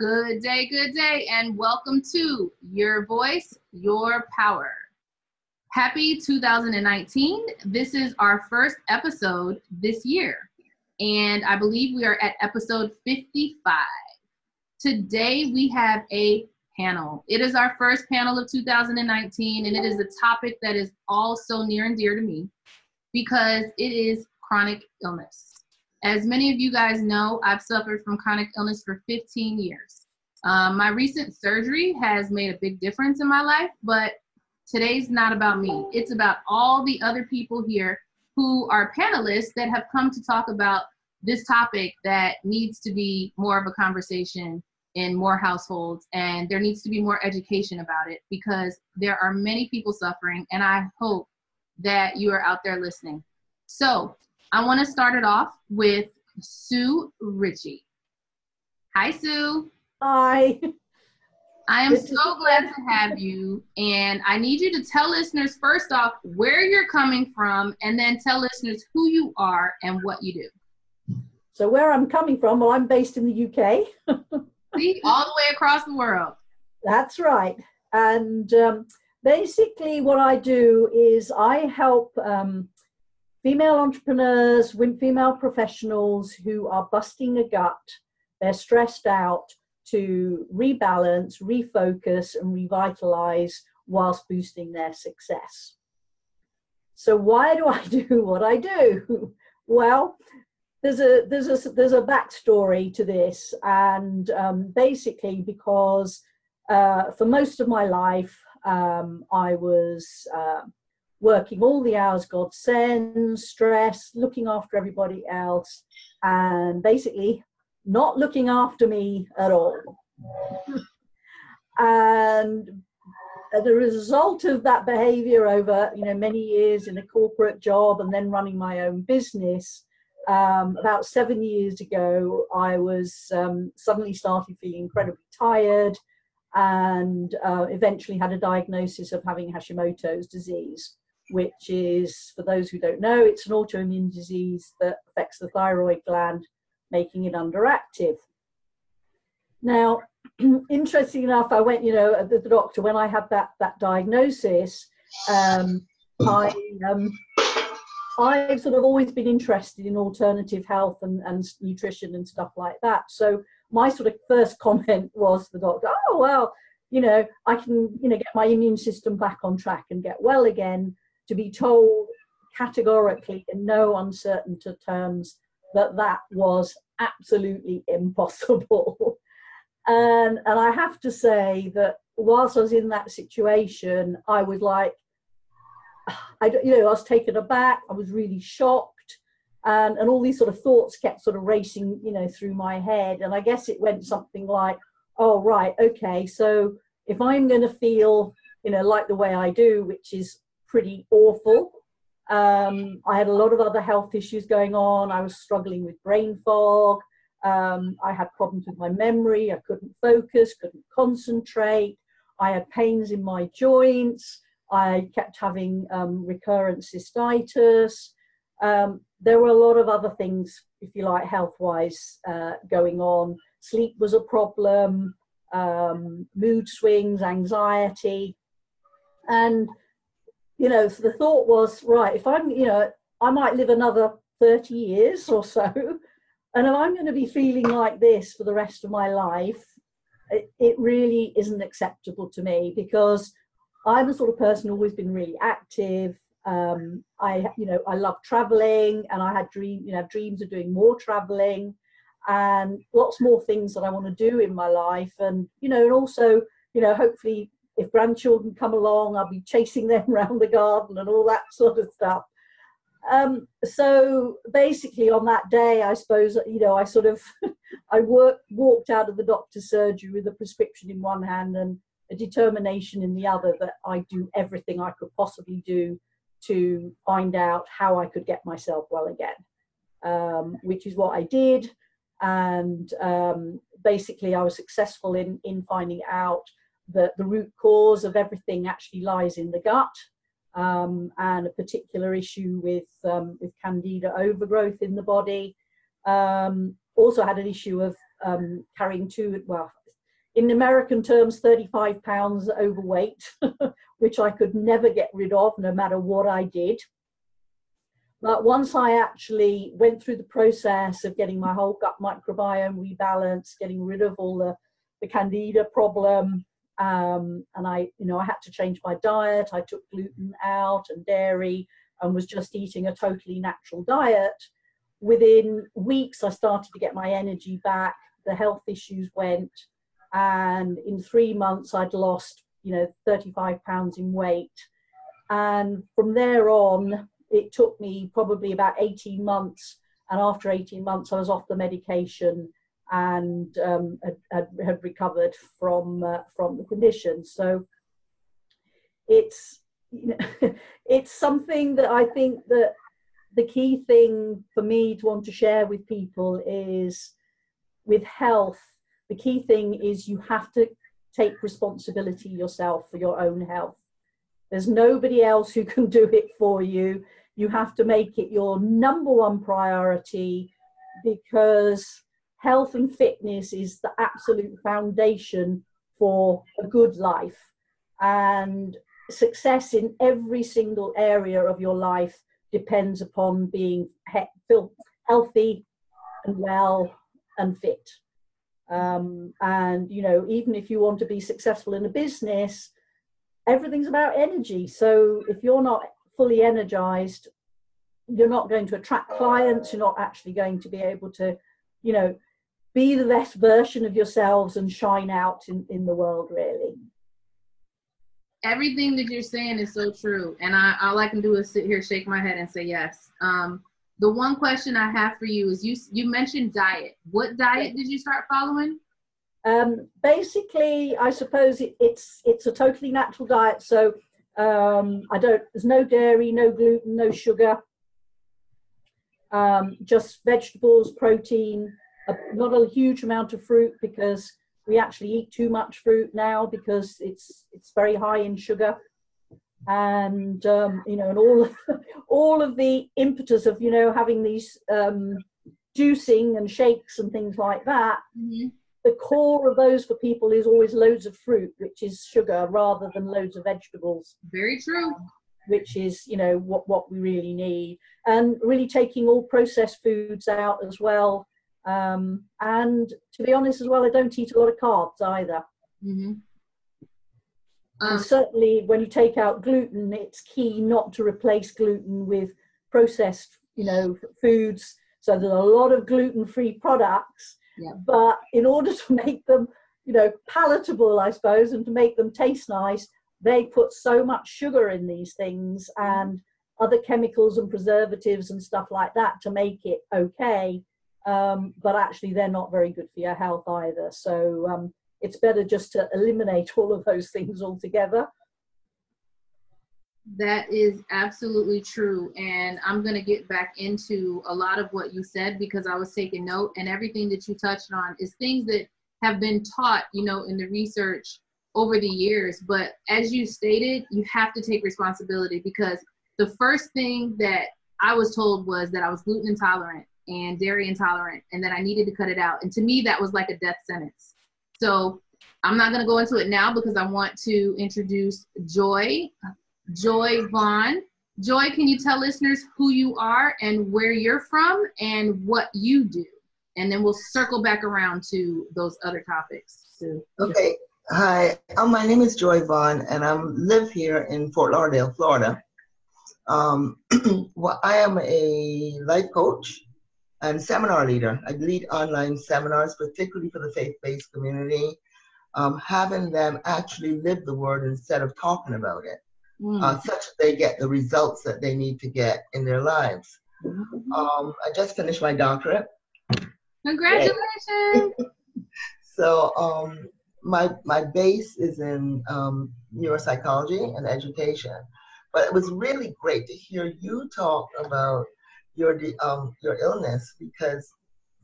Good day, good day, and welcome to Your Voice, Your Power. Happy 2019. This is our first episode this year, and I believe we are at episode 55. Today we have a panel. It is our first panel of 2019, and it is a topic that is also near and dear to me because it is chronic illness. As many of you guys know, I've suffered from chronic illness for 15 years. Um, my recent surgery has made a big difference in my life, but today's not about me. It's about all the other people here who are panelists that have come to talk about this topic that needs to be more of a conversation in more households and there needs to be more education about it because there are many people suffering and I hope that you are out there listening. So I want to start it off with Sue Ritchie. Hi, Sue. Hi. I am so glad to have you. And I need you to tell listeners, first off, where you're coming from, and then tell listeners who you are and what you do. So, where I'm coming from, well, I'm based in the UK. See, all the way across the world. That's right. And um, basically, what I do is I help um, female entrepreneurs, women female professionals who are busting a gut, they're stressed out to rebalance, refocus, and revitalize whilst boosting their success. So why do I do what I do? Well, there's a there's a there's a backstory to this, and um, basically because uh, for most of my life um, I was uh, working all the hours God sends, stress, looking after everybody else, and basically not looking after me at all. and as a result of that behavior over you know many years in a corporate job and then running my own business um, about seven years ago i was um, suddenly started feeling incredibly tired and uh, eventually had a diagnosis of having hashimoto's disease which is, for those who don't know, it's an autoimmune disease that affects the thyroid gland, making it underactive. Now, interesting enough, I went, you know, the, the doctor when I had that that diagnosis. Um, I um, I've sort of always been interested in alternative health and, and nutrition and stuff like that. So my sort of first comment was the doctor, oh well, you know, I can, you know, get my immune system back on track and get well again to be told categorically in no uncertain terms that that was absolutely impossible. and, um, and I have to say that whilst I was in that situation, I was like, I, you know, I was taken aback. I was really shocked, and and all these sort of thoughts kept sort of racing, you know, through my head. And I guess it went something like, "Oh, right, okay. So if I'm going to feel, you know, like the way I do, which is pretty awful. Um, I had a lot of other health issues going on. I was struggling with brain fog. Um, I had problems with my memory. I couldn't focus, couldn't concentrate. I had pains in my joints. I kept having um, recurrent cystitis. Um, there were a lot of other things, if you like, health wise uh, going on. Sleep was a problem, um, mood swings, anxiety. And you know, so the thought was, right, if I'm, you know, I might live another 30 years or so, and if I'm going to be feeling like this for the rest of my life, it, it really isn't acceptable to me because I'm the sort of person who's always been really active. Um, I, you know, I love traveling, and I had dream, you know, dreams of doing more traveling, and lots more things that I want to do in my life, and you know, and also, you know, hopefully if grandchildren come along, I'll be chasing them around the garden and all that sort of stuff. Um, so basically, on that day, I suppose you know I sort of I worked walked out of the doctor's surgery with a prescription in one hand and a determination in the other that I do everything I could possibly do to find out how I could get myself well again, um, which is what I did. And um, basically, I was successful in in finding out that the root cause of everything actually lies in the gut um, and a particular issue with, um, with candida overgrowth in the body. Um, also had an issue of um, carrying two, well, in American terms, 35 pounds overweight, which I could never get rid of no matter what I did. But once I actually went through the process of getting my whole gut microbiome rebalanced, getting rid of all the, the candida problem, um, and I, you know, I had to change my diet. I took gluten out and dairy and was just eating a totally natural diet. Within weeks, I started to get my energy back. The health issues went, and in three months, I'd lost, you know, 35 pounds in weight. And from there on, it took me probably about 18 months. And after 18 months, I was off the medication and um, had, had, had, recovered from uh, from the condition. So it's you know, it's something that I think that the key thing for me to want to share with people is with health. The key thing is you have to take responsibility yourself for your own health. There's nobody else who can do it for you you have to make it your number one priority because health and fitness is the absolute foundation for a good life. And success in every single area of your life depends upon being he- healthy and well and fit. Um, and you know even if you want to be successful in a business everything's about energy. So if you're not fully energized, you're not going to attract clients, you're not actually going to be able to, you know, be the best version of yourselves and shine out in, in the world, really. Everything that you're saying is so true. And I, all I can do is sit here, shake my head, and say yes. Um, the one question I have for you is you you mentioned diet. What diet did you start following? Um, basically, I suppose it, it's it's a totally natural diet. So um, I don't. There's no dairy, no gluten, no sugar. Um, just vegetables, protein. A, not a huge amount of fruit because we actually eat too much fruit now because it's it's very high in sugar and um, you know and all of, all of the impetus of you know having these um, juicing and shakes and things like that mm-hmm the core of those for people is always loads of fruit, which is sugar, rather than loads of vegetables. Very true. Which is, you know, what, what we really need. And really taking all processed foods out as well. Um, and to be honest as well, I don't eat a lot of carbs either. Mm-hmm. Um, and certainly when you take out gluten, it's key not to replace gluten with processed, you know, foods. So there's a lot of gluten-free products yeah. But in order to make them, you know, palatable, I suppose, and to make them taste nice, they put so much sugar in these things and other chemicals and preservatives and stuff like that to make it okay. Um, but actually, they're not very good for your health either. So um, it's better just to eliminate all of those things altogether. That is absolutely true. And I'm going to get back into a lot of what you said because I was taking note, and everything that you touched on is things that have been taught, you know, in the research over the years. But as you stated, you have to take responsibility because the first thing that I was told was that I was gluten intolerant and dairy intolerant and that I needed to cut it out. And to me, that was like a death sentence. So I'm not going to go into it now because I want to introduce Joy Joy Vaughn. Joy, can you tell listeners who you are and where you're from and what you do? And then we'll circle back around to those other topics. So, okay. Hi, um, my name is Joy Vaughn, and I live here in Fort Lauderdale, Florida. Um, well, I am a life coach and seminar leader. I lead online seminars, particularly for the faith-based community, um, having them actually live the word instead of talking about it mm. uh, such that they get the results that they need to get in their lives. Mm-hmm. Um, I just finished my doctorate. Congratulations! so um, my my base is in um, neuropsychology and education, but it was really great to hear you talk about your um, your illness because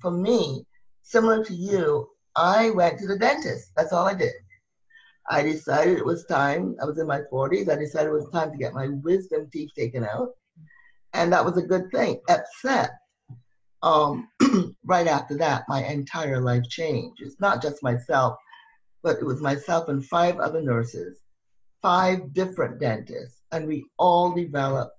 for me, similar to you, I went to the dentist. That's all I did. I decided it was time. I was in my 40s. I decided it was time to get my wisdom teeth taken out. And that was a good thing, except um, right after that, my entire life changed. It's not just myself, but it was myself and five other nurses, five different dentists, and we all developed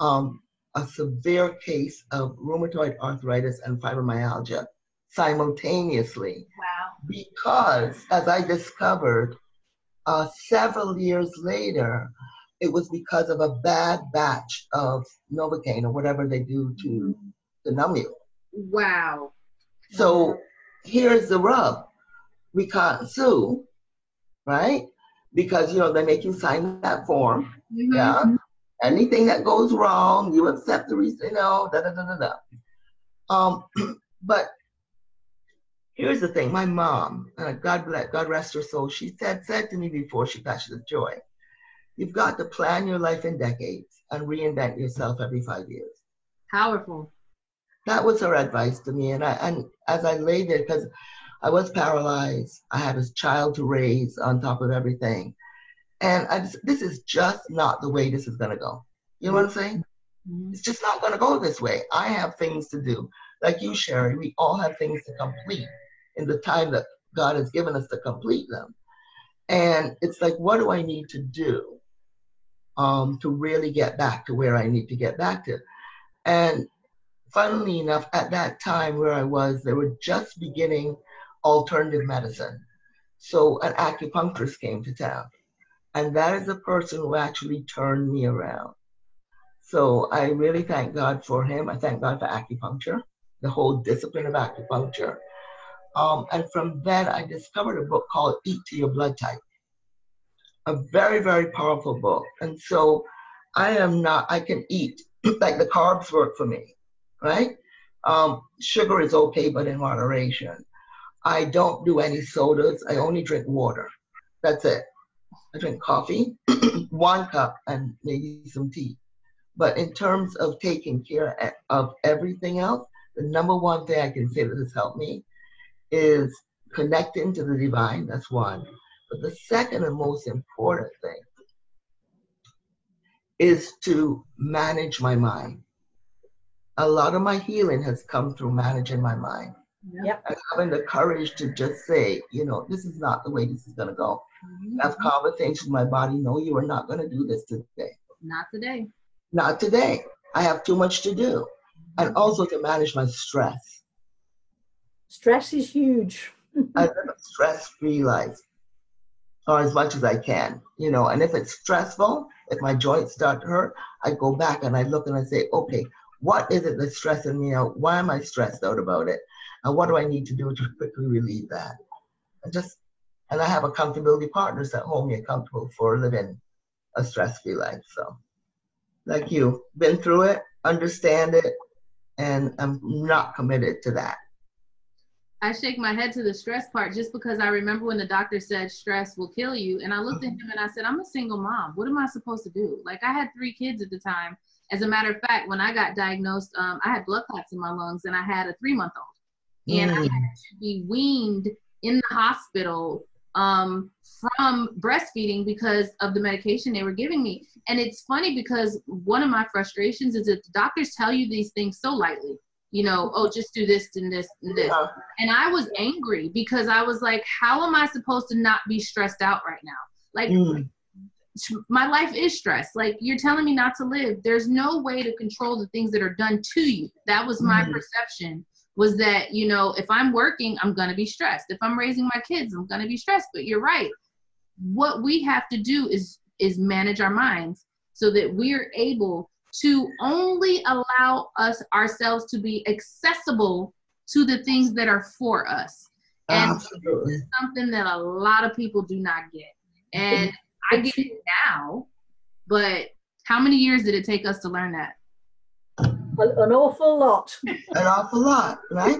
um, a severe case of rheumatoid arthritis and fibromyalgia simultaneously. Wow. Because, as I discovered uh, several years later, it was because of a bad batch of Novocaine or whatever they do to, to numb you. Wow. So here's the rub. We can't sue, right? Because, you know, they make you sign that form. Mhm. Yeah. Anything that goes wrong, you accept the reason, you know, da da da da da. Um, but here's the thing. My mom, uh, God bless, God rest her soul, she said said to me before she passed with joy, you've got to plan your life in decades and reinvent yourself every five years. Powerful. That was her advice to me, and I and as I lay there, because I was paralyzed, I had a child to raise on top of everything, and I just, this is just not the way this is gonna go. You know what I'm saying? Mhm. It's just not going to go this way. I have things to do. Like you, Sherry, we all have things to complete in the time that God has given us to complete them. And it's like, what do I need to do um, to really get back to where I need to get back to? And funnily enough, at that time where I was, they were just beginning alternative medicine. So an acupuncturist came to town. And that is the person who actually turned me around. So I really thank God for him. I thank God for acupuncture, the whole discipline of acupuncture. Um, and from then, I discovered a book called Eat to Your Blood Type, a very, very powerful book. And so I am not, I can eat, like the carbs work for me, right? Um, sugar is okay, but in moderation. I don't do any sodas. I only drink water. That's it. I drink coffee, one cup, and maybe some tea. But in terms of taking care of everything else, the number one thing I can say that has helped me is connecting to the divine. That's one. But the second and most important thing is to manage my mind. A lot of my healing has come through managing my mind Yep. and having the courage to just say, you know, this is not the way this is going to go. Mhm. Have conversations with my body. No, you are not going to do this today. Not today. Not today. I have too much to do. And also to manage my stress. Stress is huge. I live a stress free life or as much as I can, you know. And if it's stressful, if my joints start to hurt, I go back and I look and I say, okay, what is it that's stressing me out? Why am I stressed out about it? And what do I need to do to quickly relieve that? And just, and I have accountability partners that hold me accountable for living a stress free life. So, like you, been through it, understand it, and I'm not committed to that. I shake my head to the stress part just because I remember when the doctor said stress will kill you. And I looked at him and I said, I'm a single mom. What am I supposed to do? Like, I had three kids at the time. As a matter of fact, when I got diagnosed, um, I had blood clots in my lungs and I had a three month old. And I Mm. had to be weaned in the hospital um, from breastfeeding because of the medication they were giving me. And it's funny because one of my frustrations is that the doctors tell you these things so lightly. You know, oh, just do this and this and this. Yeah. And I was angry because I was like, how am I supposed to not be stressed out right now? Like, Mm. my life is stress. Like, you're telling me not to live. There's no way to control the things that are done to you. That was my Mhm. perception was that, you know, if I'm working, I'm going to be stressed. If I'm raising my kids, I'm going to be stressed. But you're right. What we have to do is is manage our minds so that we're able to only allow us ourselves to be accessible to the things that are for us. And Absolutely. something that a lot of people do not get. And I get it now, but how many years did it take us to learn that? A- An awful lot. An awful lot, right?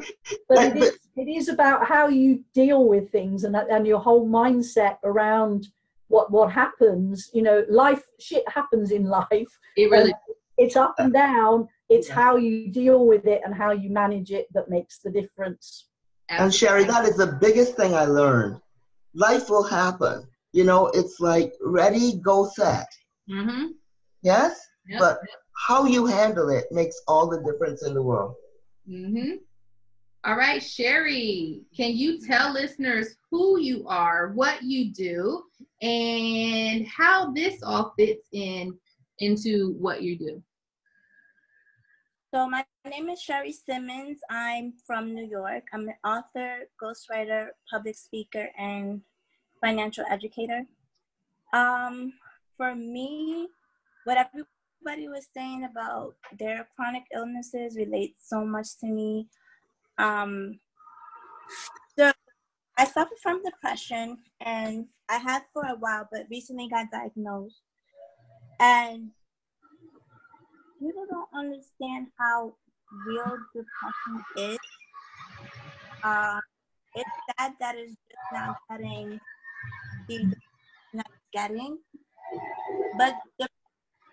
But Like, it is, it is about how you deal with things and, and your whole mindset around what, what happens. You know, life, shit happens in life. It really It's up and down. It's Yeah. how you deal with it and how you manage it that makes the difference. And Sherry, that is the biggest thing I learned. Life will happen. You know, it's like ready, go, set. Mm-hmm. Yes? Yep. But how you handle it makes all the difference in the world. Mm-hmm. All right, Sherry, can you tell listeners who you are, what you do, and how this all fits in into what you do? So my name is Sherry Simmons. I'm from New York. I'm an author, ghostwriter, public speaker, and financial educator. Um, for me, what everybody was saying about their chronic illnesses relates so much to me. Um, so I suffer from depression, and I had for a while, but recently got diagnosed. And people don't understand how real depression is. Uh, it's sad that it's just not getting the not getting, but it's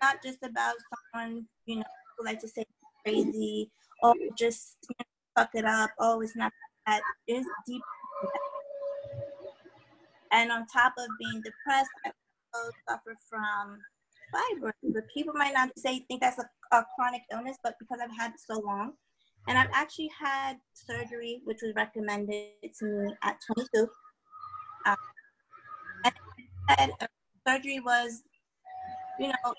not just about someone you know who like to say crazy or just you know, fuck it up. Oh, it's not that. It's deep. And on top of being depressed, I also suffer from fibroids. But people might not say think that's a, a chronic illness, but because I've had it so long, and I've actually had surgery, which was recommended to me at 22. Um, and surgery was, you know,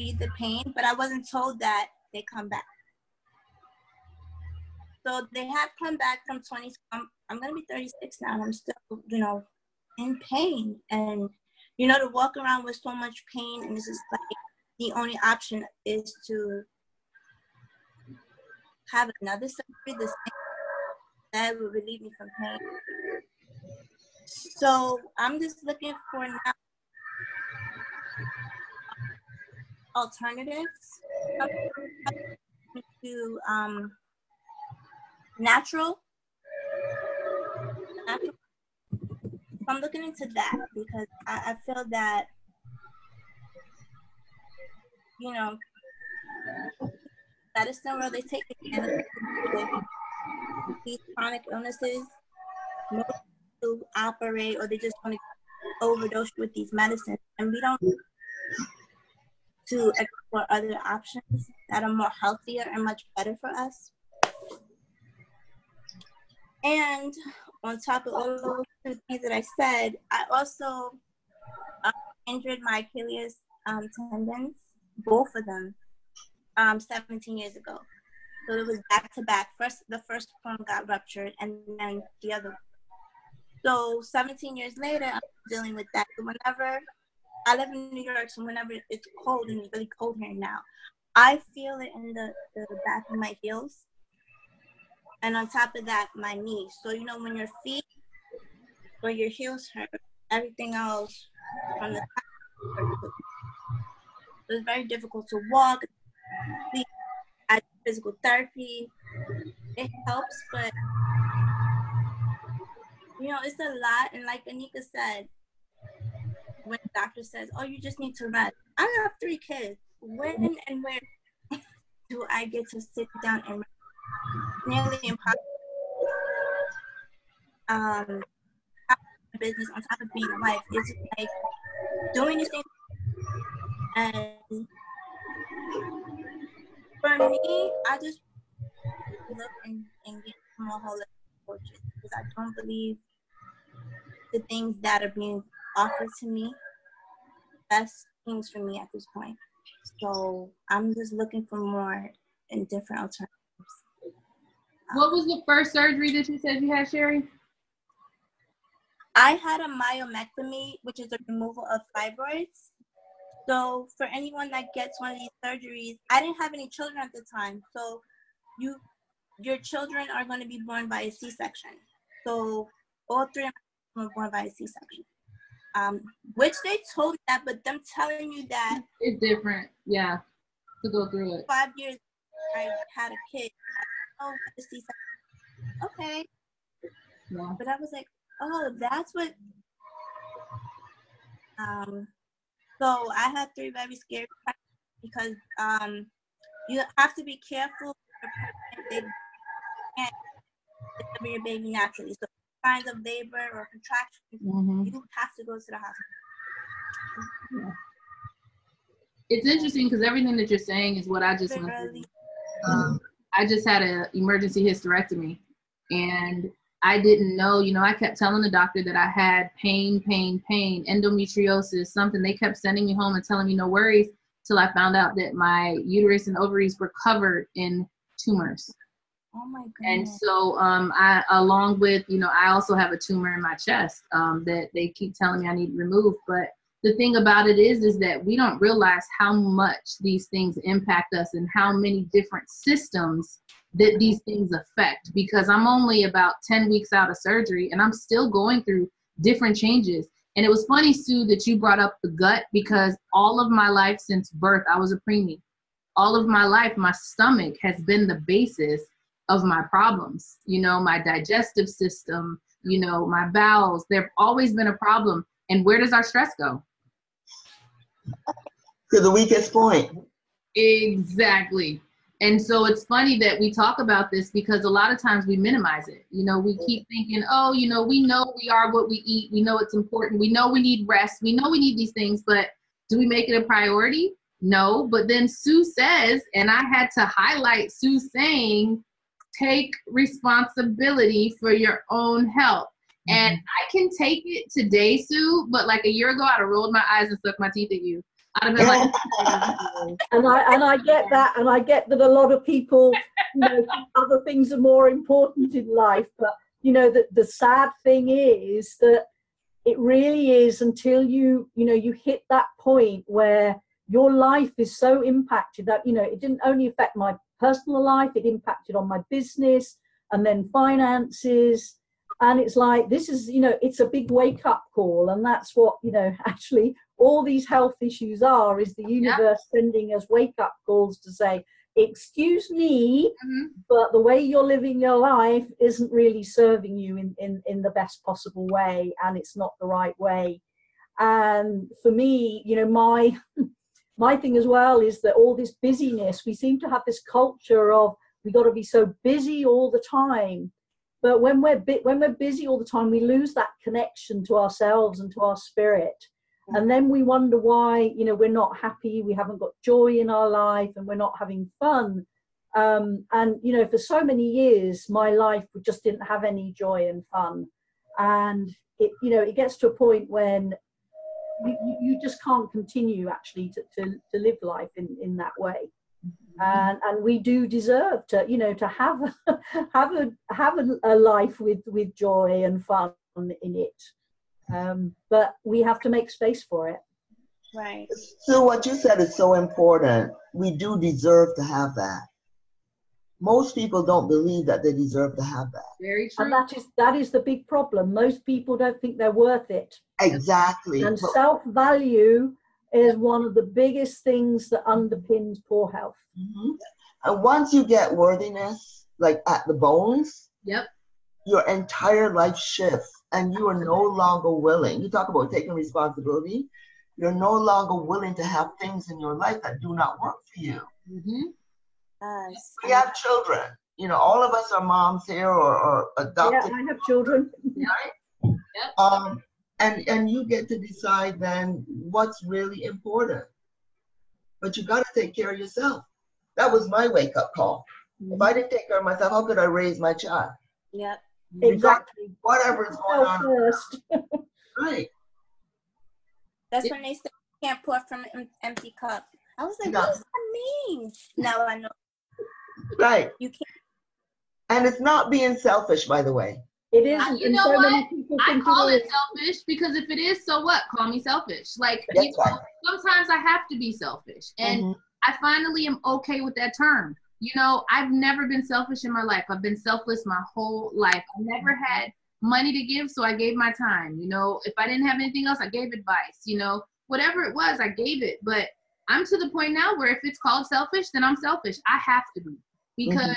I the pain, but I wasn't told that they come back. So they have come back from 20. I'm, I'm going to be 36 now, and I'm still, you know, in pain. And you know, to walk around with so much pain and this is like the only option is to have another surgery the same that would relieve me from pain. So I'm just looking for now alternatives to um, natural, I'm looking into that because I, I feel that you know medicine where they take advantage these chronic illnesses. To operate or they just want to overdose with these medicines and we don't to explore other options that are more healthier and much better for us and on top of all those things that I said, I also uh, injured my Achilles um, tendons, both of them, um, 17 years ago. So it was back to back. First, the first one got ruptured, and then the other. So 17 years later, I'm dealing with that. Whenever I live in New York, so whenever it's cold and it's really cold here now, I feel it in the, the back of my heels and on top of that, my knees. So you know when your feet or your heels hurt, everything else from the top. It was very difficult to walk. I physical therapy. It helps, but you know it's a lot. And like Anika said, when the doctor says, "Oh, you just need to rest," I have three kids. When and where do I get to sit down and rest? nearly impossible. Um, business on top of being a wife is like doing these things. And for me, I just look and, and get more holistic approaches because I don't believe the things that are being offered to me best things for me at this point. So I'm just looking for more and different alternatives. What was the first surgery that you said you had, Sherry? I had a myomectomy, which is a removal of fibroids. So for anyone that gets one of these surgeries, I didn't have any children at the time. So you your children are going to be born by a C-section. So all three of them were born by a C-section. Um, which they told that, but them telling you that it's different. Yeah, to go through it. Five years, I had a kid oh, Okay. Yeah. But I was like, oh, that's what. Um, so I had three very scary because um, you have to be careful. They can't deliver your baby naturally. So signs of labor or contraction, mm-hmm. you don't have to go to the hospital. Yeah. It's interesting because everything that you're saying is what I just went through. Um, I just had an emergency hysterectomy, and I didn't know. You know, I kept telling the doctor that I had pain, pain, pain, endometriosis, something. They kept sending me home and telling me no worries till I found out that my uterus and ovaries were covered in tumors. Oh my And so, um, I, along with, you know, I also have a tumor in my chest um, that they keep telling me I need removed. But the thing about it is, is that we don't realize how much these things impact us and how many different systems that these things affect. Because I'm only about 10 weeks out of surgery and I'm still going through different changes. And it was funny, Sue, that you brought up the gut because all of my life since birth, I was a preemie. All of my life, my stomach has been the basis of my problems. You know, my digestive system, you know, my bowels, they've always been a problem. And where does our stress go? To the weakest point. Exactly. And so it's funny that we talk about this because a lot of times we minimize it. You know, we keep thinking, oh, you know, we know we are what we eat. We know it's important. We know we need rest. We know we need these things, but do we make it a priority? No. But then Sue says, and I had to highlight Sue saying, take responsibility for your own health. Mm-hmm. And I can take it today, Sue, but like a year ago, I'd have rolled my eyes and stuck my teeth at you. I'd have been like, and I and I get that, and I get that a lot of people, you know, other things are more important in life. But you know, the the sad thing is that it really is until you you know you hit that point where your life is so impacted that you know it didn't only affect my personal life, it impacted on my business and then finances. And it's like this is you know it's a big wake up call, and that's what you know actually all these health issues are is the universe sending us wake up calls to say excuse me Mhm. but the way you're living your life isn't really serving you in, in, in the best possible way and it's not the right way and for me you know my my thing as well is that all this busyness we seem to have this culture of we got to be so busy all the time. But when we're when we're busy all the time we lose that connection to ourselves and to our spirit. And then we wonder why you know we're not happy we haven't got joy in our life and we're not having fun. Um, and you know for so many years my life just didn't have any joy and fun. And it you know it gets to a point when you, you- you just can't continue actually to, to, to live life in, in that way and and we do deserve to you know to have have a have a, a life with with joy and fun in it um, but we have to make space for it Right. So what you said is so important. We do deserve to have that. Most people don't believe that they deserve to have that. very true. and that is that is the big problem most people don't think they're worth it Exactly. and But- self-value is one of the biggest things that underpins poor health Mhm. And once you get worthiness, like at the bones, Yep. your entire life shifts and you are no longer willing. You talk about taking responsibility. You're no longer willing to have things in your life that do not work for you. hmm Yes. We have children. You know, all of us are moms here or, or yeah i have children right? Um, and and you get to decide then what's really important. But you got to take care of yourself. That was my wake up call. If I didn't take care of myself, how could I raise my child? Yeah. exactly Whatever is going on, first right? That's Yeah. when they say you can't pour from an empty cup. I was like, No. what does that mean? Now I know Right. you can't. And it's not being selfish, by the way. it isn't you and know so many what? people I call it it is. selfish because if it is, so what? Call me selfish. Like, you know, right. sometimes I have to be selfish. And Mhm. I finally am okay with that term. You know, I've never been selfish in my life. I've been selfless my whole life. I never had money to give, so I gave my time. You know, if I didn't have anything else, I gave advice. You know, whatever it was, I gave it. But I'm to the point now where if it's called selfish, then I'm selfish. I have to be. Mm-hmm. Because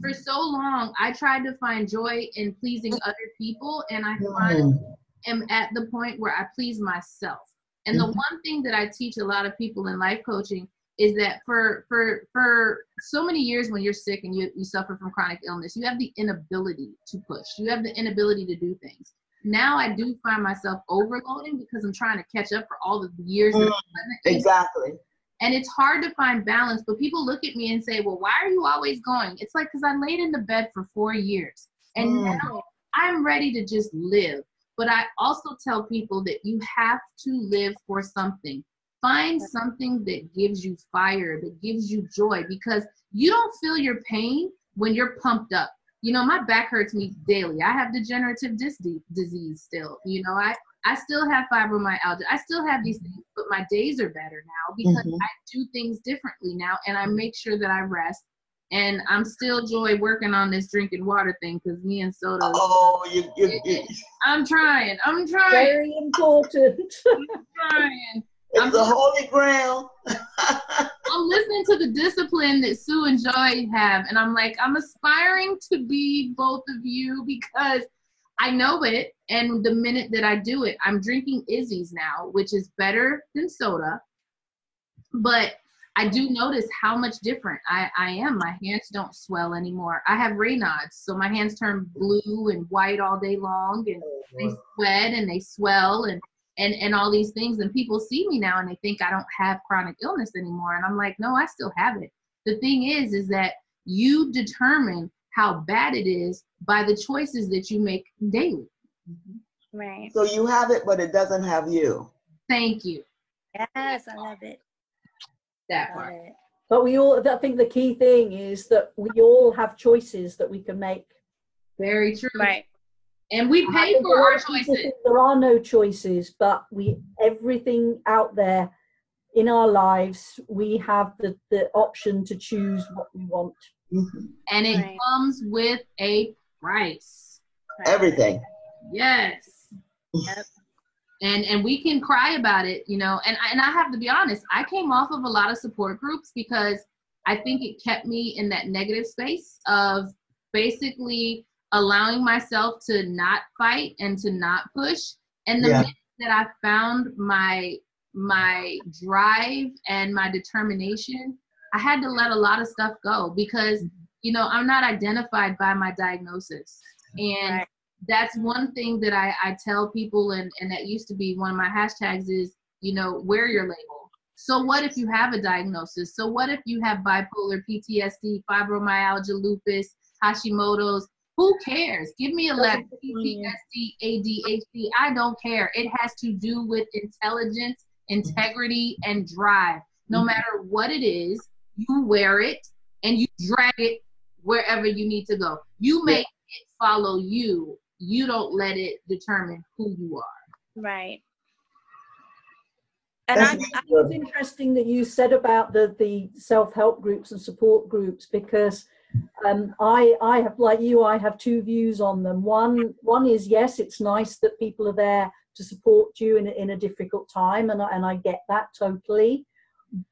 for so long, I tried to find joy in pleasing mm-hmm. other people, and I finally am at the point where I please myself. And the Mhm. one thing that I teach a lot of people in life coaching is that for for for so many years when you're sick and you, you suffer from chronic illness, you have the inability to push. You have the inability to do things. Now I do find myself overloading because I'm trying to catch up for all the years that I wasn't able Exactly. And it's hard to find balance, but people look at me and say, Well, why are you always going? It's like because I laid in the bed for four years and mm. now I'm ready to just live. But I also tell people that you have to live for something. Find something that gives you fire, that gives you joy, because you don't feel your pain when you're pumped up. You know, my back hurts me daily. I have degenerative disc disease still. You know, I I still have fibromyalgia. I still have these things, but my days are better now because mm-hmm. I do things differently now and I make sure that I rest. And I'm still joy working on this drinking water thing because me and soda. Oh, you, you, you. I'm trying. I'm trying. Very important. I'm trying. It's I'm, the holy grail. I'm listening to the discipline that Sue and Joy have, and I'm like, I'm aspiring to be both of you because I know it. And the minute that I do it, I'm drinking Izze's now, which is better than soda. But I do notice how much different I, I am. My hands don't swell anymore. I have Raynaud's, so my hands turn blue and white all day long, and oh, they sweat and they swell and and and all these things. And people see me now and they think I don't have chronic illness anymore. And I'm like, no, I still have it. The thing is, is that you determine how bad it is by the choices that you make daily. Right. So you have it, but it doesn't have you. Thank you. Yes, I love it. That part. But we all, I think the key thing is that we all have choices that we can make. Very true. Right. And we pay for our choices. There are no choices, but we everything out there in our lives, we have the, the option to choose what we want. Mm-hmm. And it right. comes with a price. Everything. Yes. Yep. and and we can cry about it, you know. And and I have to be honest, I came off of a lot of support groups because I think it kept me in that negative space of basically allowing myself to not fight and to not push. And the yeah. minute that I found my my drive and my determination I had to let a lot of stuff go because, you know, I'm not identified by my diagnosis. And right. that's one thing that I, I tell people, and, and that used to be one of my hashtags is, you know, wear your label. So what if you have a diagnosis? So what if you have bipolar, PTSD, fibromyalgia, lupus, Hashimoto's? Who cares? Give me a letter, PTSD, ADHD. I don't care. It has to do with intelligence, integrity, and drive. No mm-hmm. matter what it is, you wear it and you drag it wherever you need to go. You make yeah. it follow you. You don't let it determine who you are. Right. And I, I, it's interesting that you said about the, the self-help groups and support groups because um, I I have like you I have two views on them. One one is yes, it's nice that people are there to support you in a, in a difficult time, and I, and I get that totally.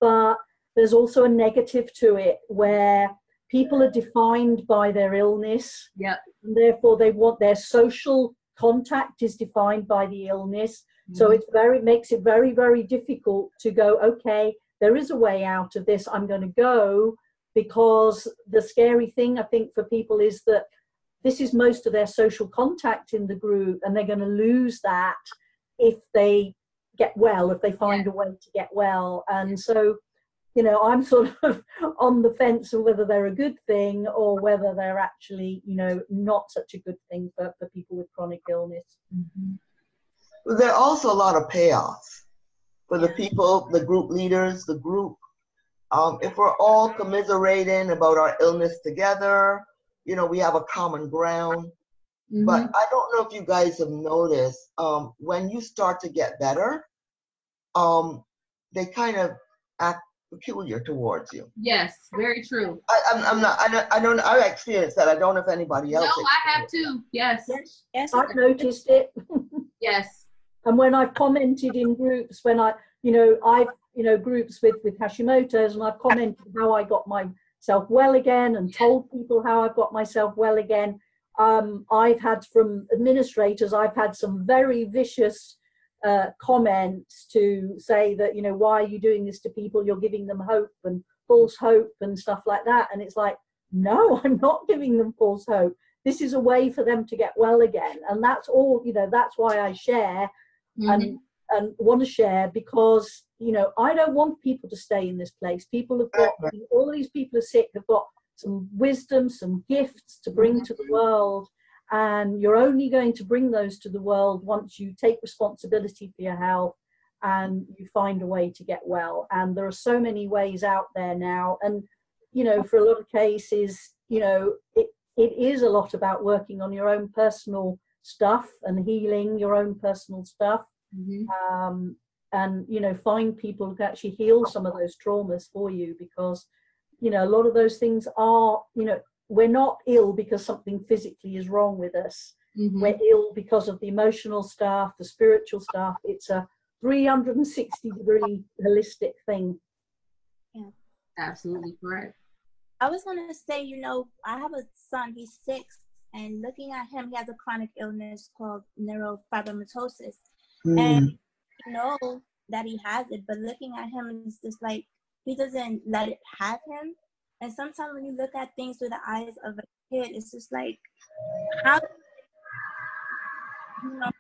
But there's also a negative to it where people are defined by their illness. Yeah. And therefore they want their social contact is defined by the illness. Mm-hmm. So it's very makes it very, very difficult to go, okay, there is a way out of this. I'm going to go because the scary thing I think for people is that this is most of their social contact in the group and they're going to lose that if they get well, if they find yeah. a way to get well. And so you know, I'm sort of on the fence of whether they're a good thing or whether they're actually, you know, not such a good thing for, for people with chronic illness. Mm-hmm. There are also a lot of payoffs for the people, the group leaders, the group. Um, if we're all commiserating about our illness together, you know, we have a common ground. Mm-hmm. But I don't know if you guys have noticed um, when you start to get better, um, they kind of act peculiar towards you. Yes, very true. I, am I'm, I'm not. I don't. I don't. I've experienced that. I don't know if anybody else. No, I have too. Yes. Yes. yes I've noticed it. yes. And when I've commented in groups, when I, you know, I've, you know, groups with with Hashimoto's, and I've commented how I got myself well again, and told people how I've got myself well again. Um, I've had from administrators, I've had some very vicious uh, comments to say that you know why are you doing this to people? You're giving them hope and false hope and stuff like that. And it's like no i'm not giving them false hope. This is a way for them to get well again. And that's all you know that's why i share mm-hmm. and and want to share because you know I don't want people to stay in this place. People have got all these people are sick have got some wisdom, some gifts to bring to the world, and you're only going to bring those to the world once you take responsibility for your health and you find a way to get well. And there are so many ways out there now, and you know, for a lot of cases, you know, it it is a lot about working on your own personal stuff and healing your own personal stuff mm-hmm. um, and you know find people who can actually heal some of those traumas for you because you know a lot of those things are you know we're not ill because something physically is wrong with us mm-hmm. we're ill because of the emotional stuff the spiritual stuff it's a 360 degree holistic thing yeah absolutely correct I was gonna say, you know, I have a son. He's six, and looking at him, he has a chronic illness called neurofibromatosis, mm. and you know that he has it. But looking at him, it's just like he doesn't let it have him. And sometimes when you look at things through the eyes of a kid, it's just like how you know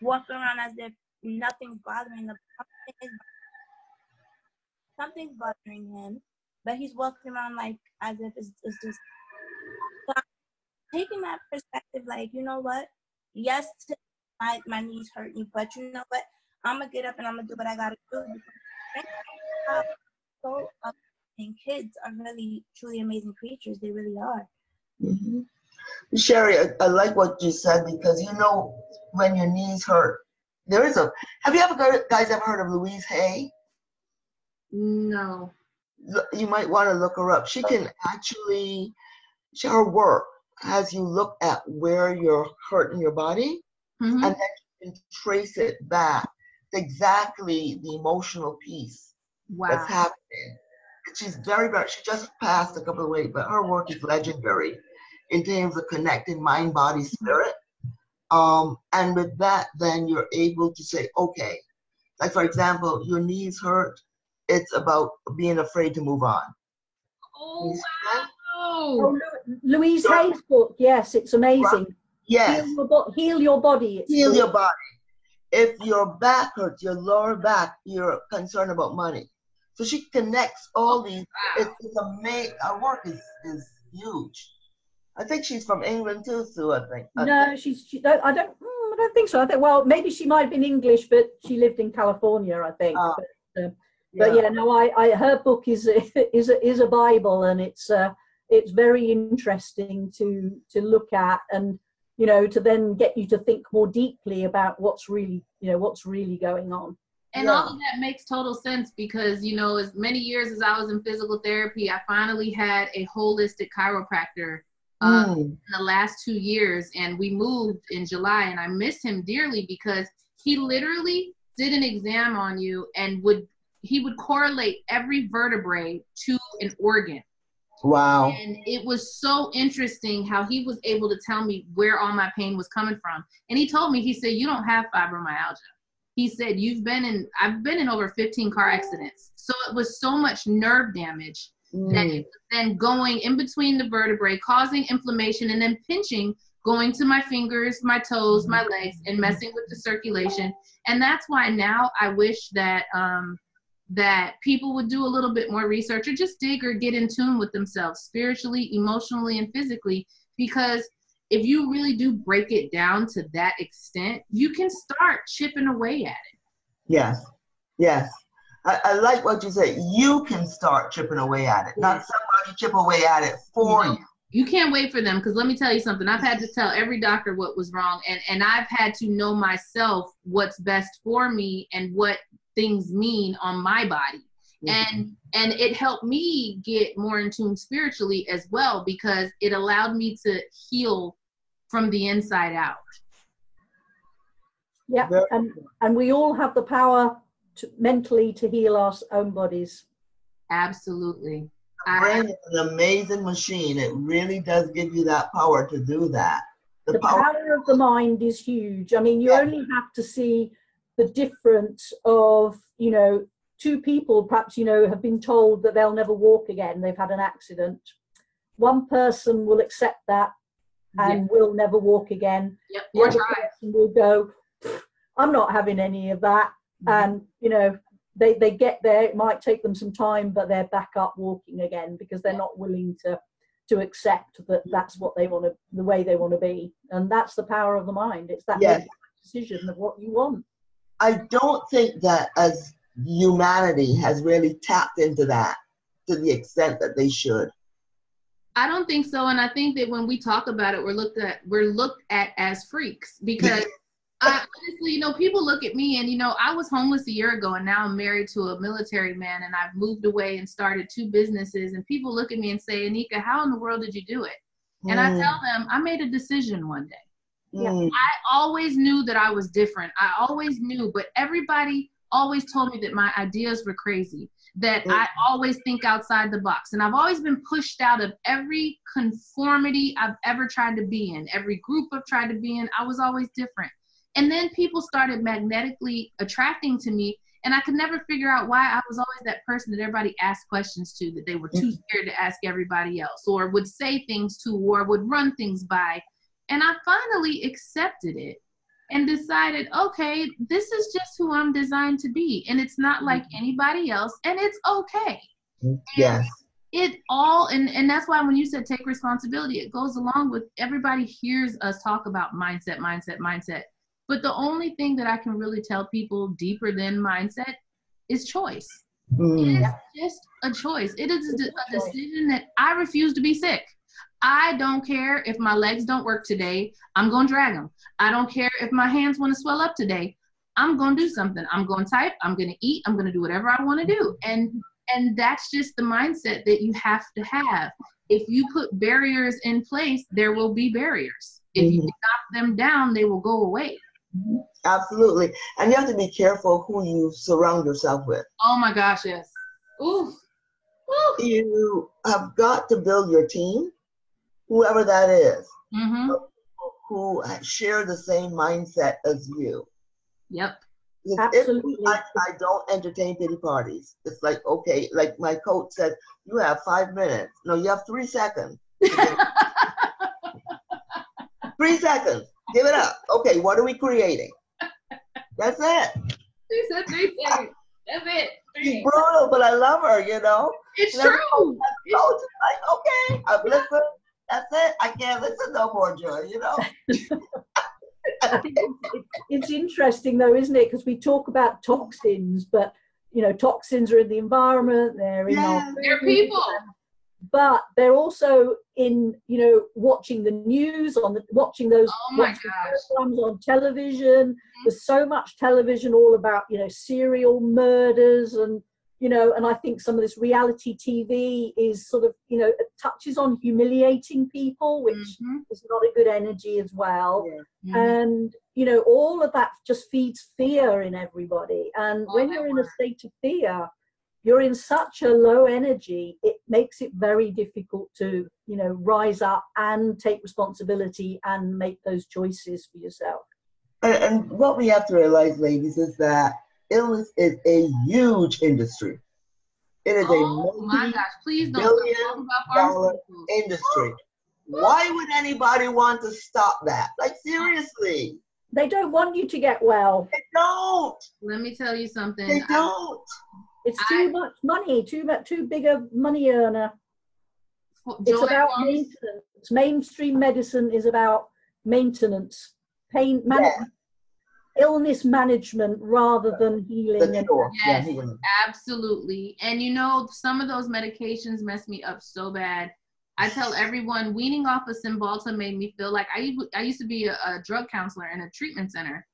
walk around as if nothing's bothering him. Something's bothering him but he's walking around like as if it's, it's just taking that perspective like you know what yes my, my knees hurt me but you know what i'm gonna get up and i'm gonna do what i gotta do so and kids are really truly amazing creatures they really are mm-hmm. sherry I, I like what you said because you know when your knees hurt there is a have you ever guys ever heard of louise hay no you might want to look her up. She can actually, she, her work has you look at where you're hurt in your body, mm-hmm. and then you can trace it back to exactly the emotional piece wow. that's happening. She's very, very, she just passed a couple of weeks, but her work is legendary in terms of connecting mind, body, spirit. Um, and with that, then you're able to say, okay, like for example, your knees hurt, it's about being afraid to move on. Oh, wow. Oh, Louise so, Hay's book, yes, it's amazing. Right. Yes. Heal your, bo- heal your body. heal your body. If your back hurts, your lower back, you're concerned about money. So she connects all these. Wow. It's, it's amazing. Her work is, is huge. I think she's from England too, Sue. I think. no, she's. She, I don't. Mm, I don't think so. I think. Well, maybe she might have been English, but she lived in California. I think. Uh, but, uh, but yeah, no, I, I her book is is a, is a Bible, and it's uh, it's very interesting to to look at, and you know, to then get you to think more deeply about what's really you know what's really going on. And yeah. all of that makes total sense because you know, as many years as I was in physical therapy, I finally had a holistic chiropractor uh, mm. in the last two years, and we moved in July, and I miss him dearly because he literally did an exam on you and would he would correlate every vertebrae to an organ. Wow. And it was so interesting how he was able to tell me where all my pain was coming from. And he told me, he said, You don't have fibromyalgia. He said, You've been in, I've been in over 15 car accidents. So it was so much nerve damage mm. that it was then going in between the vertebrae, causing inflammation, and then pinching, going to my fingers, my toes, my legs, and messing with the circulation. And that's why now I wish that, um, that people would do a little bit more research or just dig or get in tune with themselves spiritually, emotionally, and physically. Because if you really do break it down to that extent, you can start chipping away at it. Yes, yes. I, I like what you said. You can start chipping away at it, not somebody chip away at it for you. You can't wait for them because let me tell you something. I've had to tell every doctor what was wrong, and, and I've had to know myself what's best for me and what things mean on my body mm-hmm. and and it helped me get more in tune spiritually as well because it allowed me to heal from the inside out. Yeah and and we all have the power to mentally to heal our own bodies. Absolutely. The brain is an amazing machine. It really does give you that power to do that. The, the power, power of the mind is huge. I mean you yeah. only have to see the difference of you know two people perhaps you know have been told that they'll never walk again. They've had an accident. One person will accept that and we'll never walk again yep. the other person will go I'm not having any of that. Mm-hmm. And, you know, they, they get there, it might take them some time, but they're back up walking again because they're not willing to to accept that that's what they want to the way they want to be and that's the power of the mind it's that Yes. decision of what you want I don't think that as humanity has really tapped into that to the extent that they should. I don't think so, and I think that when we talk about it, we're looked at we're looked at as freaks because I, honestly, you know, people look at me and you know, I was homeless a year ago, and now I'm married to a military man, and I've moved away and started two businesses, and people look at me and say, Anika, how in the world did you do it? And I Mm, tell them, I made a decision one day. mm, I always knew that I was different. I always knew, but everybody always told me that my ideas were crazy, that Mm. I always think outside the box. And I've always been pushed out of every conformity I've ever tried to be in, every group I've tried to be in. I was always different. And then people started magnetically attracting to me. And I could never figure out why I was always that person that everybody asked questions to, that they were too scared to ask everybody else, or would say things to, or would run things by. And I finally accepted it and decided, okay, this is just who I'm designed to be. And it's not like anybody else, and it's okay. yes. It all, and, and that's why when you said take responsibility, it goes along with everybody hears us talk about mindset, mindset, mindset. But the only thing that I can really tell people deeper than mindset is choice. It Mm, is just a choice. It is a, a a decision that I refuse to be sick. I don't care if my legs don't work today. I'm going to drag them. I don't care if my hands want to swell up today. I'm going to do something. I'm going to type. I'm going to eat. I'm going to do whatever I want to do. And and that's just the mindset that you have to have. If you put barriers in place, there will be barriers. If you Mhm. knock them down, they will go away. absolutely. And you have to be careful who you surround yourself with. Oh my gosh, yes. Ooh. Ooh. You have got to build your team, whoever that is, Mm-hmm. who share the same mindset as you. Yep. Because if- absolutely I, I don't entertain pity parties. It's like, okay, like my coach said, you have five minutes. No, you have three seconds. Three seconds. Give it up. Okay, what are we creating? That's it. She said three seconds. That's it. She's Three. brutal, but I love her, you know? It's And true. Coach is like, okay, I've listened. That's it. I can't listen no more, Joy, you know? It's, it's, it's interesting though, isn't it? Because we talk about toxins, but you know, toxins are in the environment, they're in Yeah. our They're people. but they're also in you know watching the news on the watching those Oh my watching gosh. programs on television. Mm-hmm. There's so much television all about you know serial murders and you know, and I think some of this reality TV is sort of you know it touches on humiliating people, which Mhm, is not a good energy as well. Mhm. and you know all of that just feeds fear in everybody. And Oh, when you're in a state of fear you're in such a low energy it makes it very difficult to you know rise up and take responsibility and make those choices for yourself. And, and what we have to realize, ladies, is that illness is a huge industry. It is Oh a my multi gosh, please don't stop billion talking about dollar industry. Why would anybody want to stop that? Like, seriously, they don't want you to get well they don't. Let me tell you something. They don't. it's I- too much money too much too big a money earner it's about Farms- maintenance mainstream medicine is about maintenance pain management illness management rather than healing The and. Yes. Yeah, Absolutely. And you know, some of those medications mess me up so bad. I tell everyone weaning off of Cymbalta made me feel like I, I used to be a, a drug counselor in a treatment center.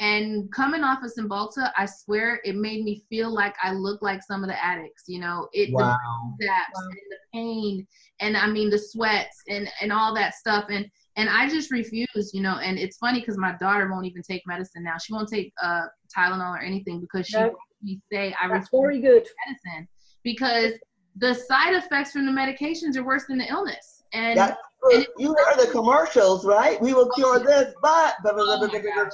And coming off of Cymbalta, I swear it made me feel like I look like some of the addicts. You know, it Wow. the zaps Wow. and the pain and I mean the sweats and and all that stuff. And and I just refuse, you know. And it's funny because my daughter won't even take medicine now. She won't take uh Tylenol or anything because she No. we say I that's refuse very good medicine because the side effects from the medications are worse than the illness. And That's good. You heard the commercials, right? We will cure this, but Oh my gosh.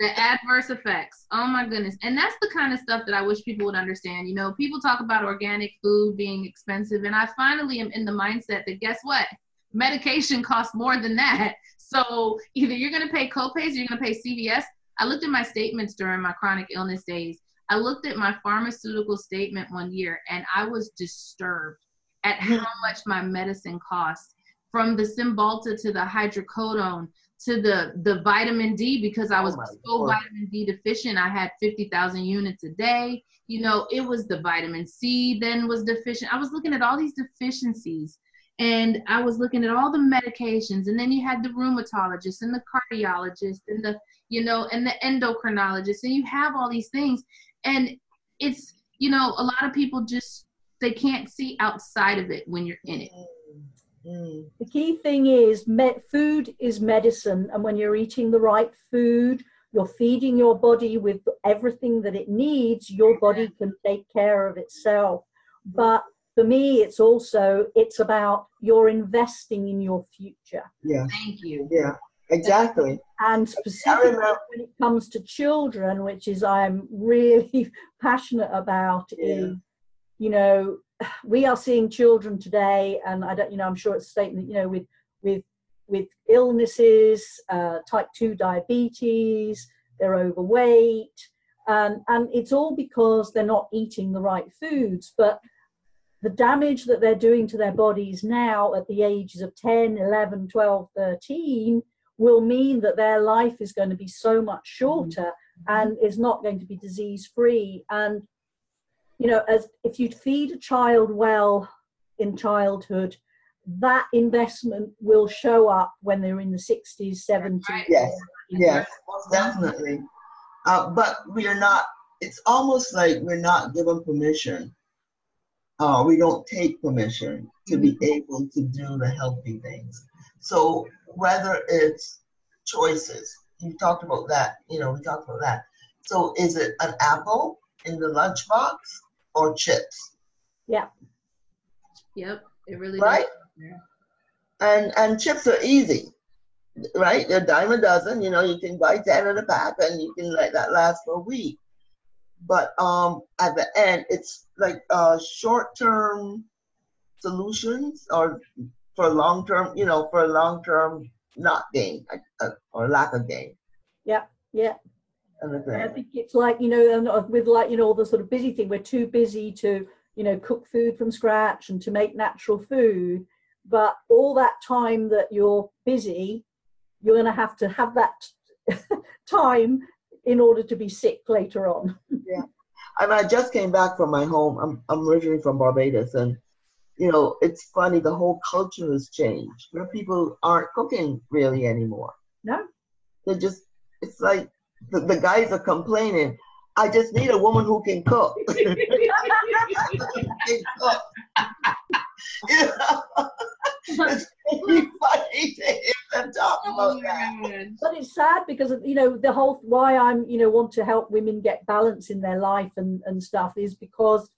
the adverse effects. Oh my goodness. And that's the kind of stuff that I wish people would understand. You know, people talk about organic food being expensive, and I finally am in the mindset that guess what? Medication costs more than that. So either you're going to pay copays or you're going to pay CVS. I looked at my statements during my chronic illness days. I looked at my pharmaceutical statement one year and I was disturbed at how much my medicine costs from the Cymbalta to the hydrocodone to the the vitamin D because I oh was Oh so Lord. vitamin D deficient. I had 50,000 units a day. You know, it was the vitamin C then was deficient. I was looking at all these deficiencies and I was looking at all the medications and then you had the rheumatologist and the cardiologist and the you know and the endocrinologist and you have all these things and it's you know a lot of people just they can't see outside of it when you're in it Mm. The key thing is me- food is medicine, and when you're eating the right food, you're feeding your body with everything that it needs. Your body can take care of itself. But for me, it's also it's about you're investing in your future, Yeah, thank you yeah, exactly. and I specifically remember. when it comes to children, which is I'm really passionate about, Yeah. is you know we are seeing children today, and I don't, you know, I'm sure it's a statement, you know, with with with illnesses, uh, type two diabetes, they're overweight, and and it's all because they're not eating the right foods, but the damage that they're doing to their bodies now at the ages of 10 11 12 13 will mean that their life is going to be so much shorter and is not going to be disease free and you know as if you feed a child well in childhood that investment will show up when they're in the 60s 70s Right. Yes, yes, most definitely. Uh, but we are not. It's almost like we're not given permission. Uh, we don't take permission to be able to do the healthy things. So whether it's choices, you talked about that. You know, we talked about that. So is it an apple in the lunchbox or chips? Yeah. Yep it really Right. does. and and chips are easy, right? They're dime a dozen. You know, you can buy ten in a pack, and you can let that last for a week. But um, at the end, it's like uh, short-term solutions, or for long-term, you know, for long-term not gain uh, or lack of gain. yeah And the I think it's like you know, and uh, with like you know all the sort of busy thing, we're too busy to you know cook food from scratch and to make natural food. But all that time that you're busy, you're going to have to have that time in order to be sick later on. I mean, I just came back from my home. I'm I'm originally from Barbados, and you know, it's funny. The whole culture has changed. Where people aren't cooking really anymore. No, They're just. It's like the, the guys are complaining. I just need a woman who can cook. Can cook. you know, it's really funny to hear them talk Oh about my that. But it's sad because you know the whole why I'm you know want to help women get balance in their life and and stuff is because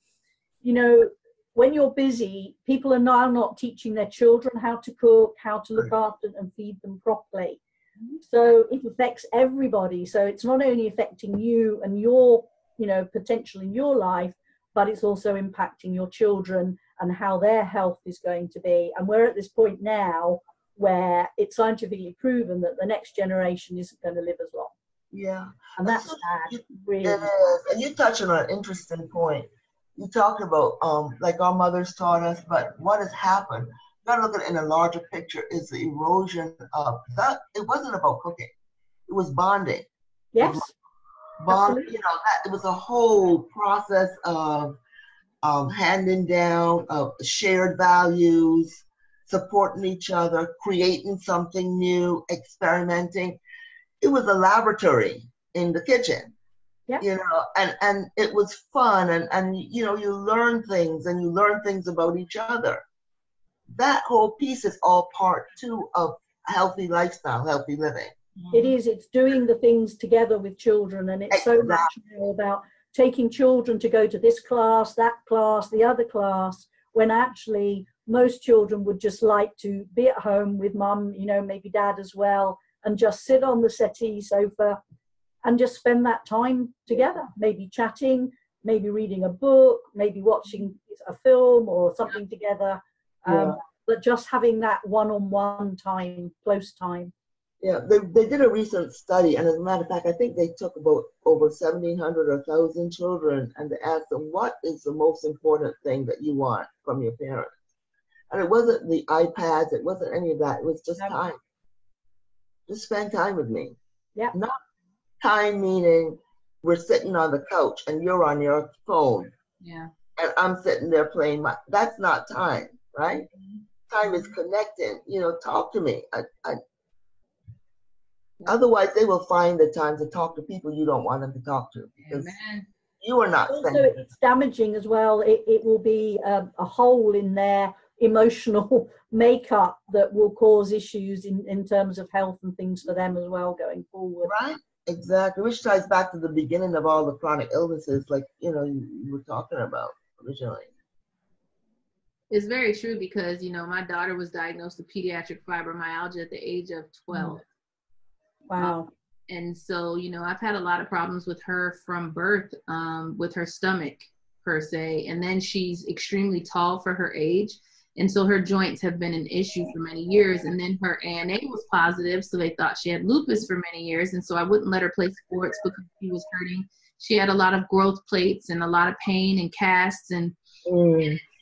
you know when you're busy people are now not teaching their children how to cook how to look after and feed them properly. Mm-hmm. So it affects everybody. So it's not only affecting you and your you know potential in your life but it's also impacting your children and how their health is going to be. And we're at this point now where it's scientifically proven that the next generation isn't going to live as long Yeah. and that's So sad really is, and you touched on an interesting point. You talked about um, like our mothers taught us, but what has happened? You gotta look at it in a larger picture. Is the erosion of that? It wasn't about cooking. It was bonding. yes Bond. Absolutely. You know, that it was a whole process of um, handing down of shared values, supporting each other, creating something new, experimenting. It was a laboratory in the kitchen Yeah. you know and and it was fun and and you know you learn things and you learn things about each other that whole piece is all part too of healthy lifestyle healthy living it is it's doing the things together with children and it's so much more about taking children to go to this class that class the other class when actually most children would just like to be at home with mum you know maybe dad as well and just sit on the settee sofa and just spend that time together maybe chatting maybe reading a book maybe watching a film or something together um, Yeah. but just having that one-on-one time close time Yeah, they, they did a recent study, and as a matter of fact, I think they took about over 1,700 or 1,000 children and they asked them, what is the most important thing that you want from your parents? And it wasn't the iPads, it wasn't any of that, it was just time. Just spend time with me. Yeah. Not time meaning we're sitting on the couch and you're on your phone Yeah. and I'm sitting there playing my, that's not time, right? Mm-hmm. Time is connecting, you know, talk to me. I, I, Otherwise, they will find the time to talk to people you don't want them to talk to because Amen. you are not also spending. it's damaging as well it, it will be um, a hole in their emotional makeup that will cause issues in, in terms of health and things for them as well going forward Right? Exactly. Which ties back to the beginning of all the chronic illnesses, like you know you, you were talking about originally. It's very true because you know my daughter was diagnosed with pediatric fibromyalgia at the age of 12. wow and so you know i've had a lot of problems with her from birth um, with her stomach per se and then she's extremely tall for her age and so her joints have been an issue for many years. And then her ANA was positive so they thought she had lupus for many years. And so i wouldn't let her play sports because she was hurting. She had a lot of growth plates and a lot of pain and casts and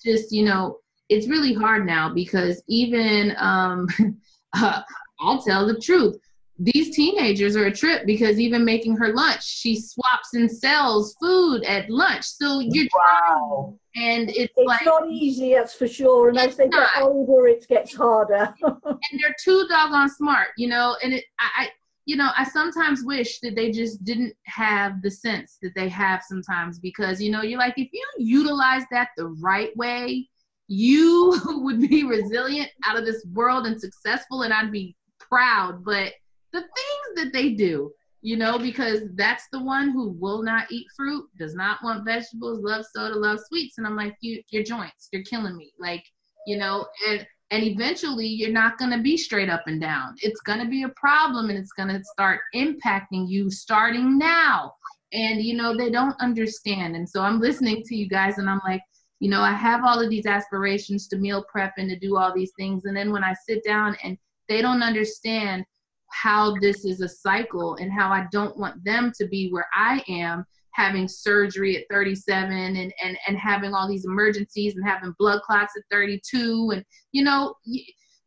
just you know it's really hard now because even um, uh, i'll tell the truth. These teenagers are a trip because even making her lunch she swaps and sells food at lunch. So you're Wow. And it's, it's like not easy that's for sure and as they get older it gets harder. And they're too doggone smart you know and it I, I you know i sometimes wish that they just didn't have the sense that they have sometimes because you know you're like if you utilize that the right way you would be resilient out of this world and successful and i'd be proud but the things that they do you know because that's the one who will not eat fruit does not want vegetables loves soda loves sweets. And i'm like you your joints you're killing me. Like you know and and eventually you're not going to be straight up and down. It's going to be a problem and it's going to start impacting you starting now. And you know they don't understand. And so i'm listening to you guys and i'm like you know i have all of these aspirations to meal prep and to do all these things. And then when i sit down and they don't understand how this is a cycle and how i don't want them to be where i am having surgery at 37 and, and, and having all these emergencies and having blood clots at 32 and you know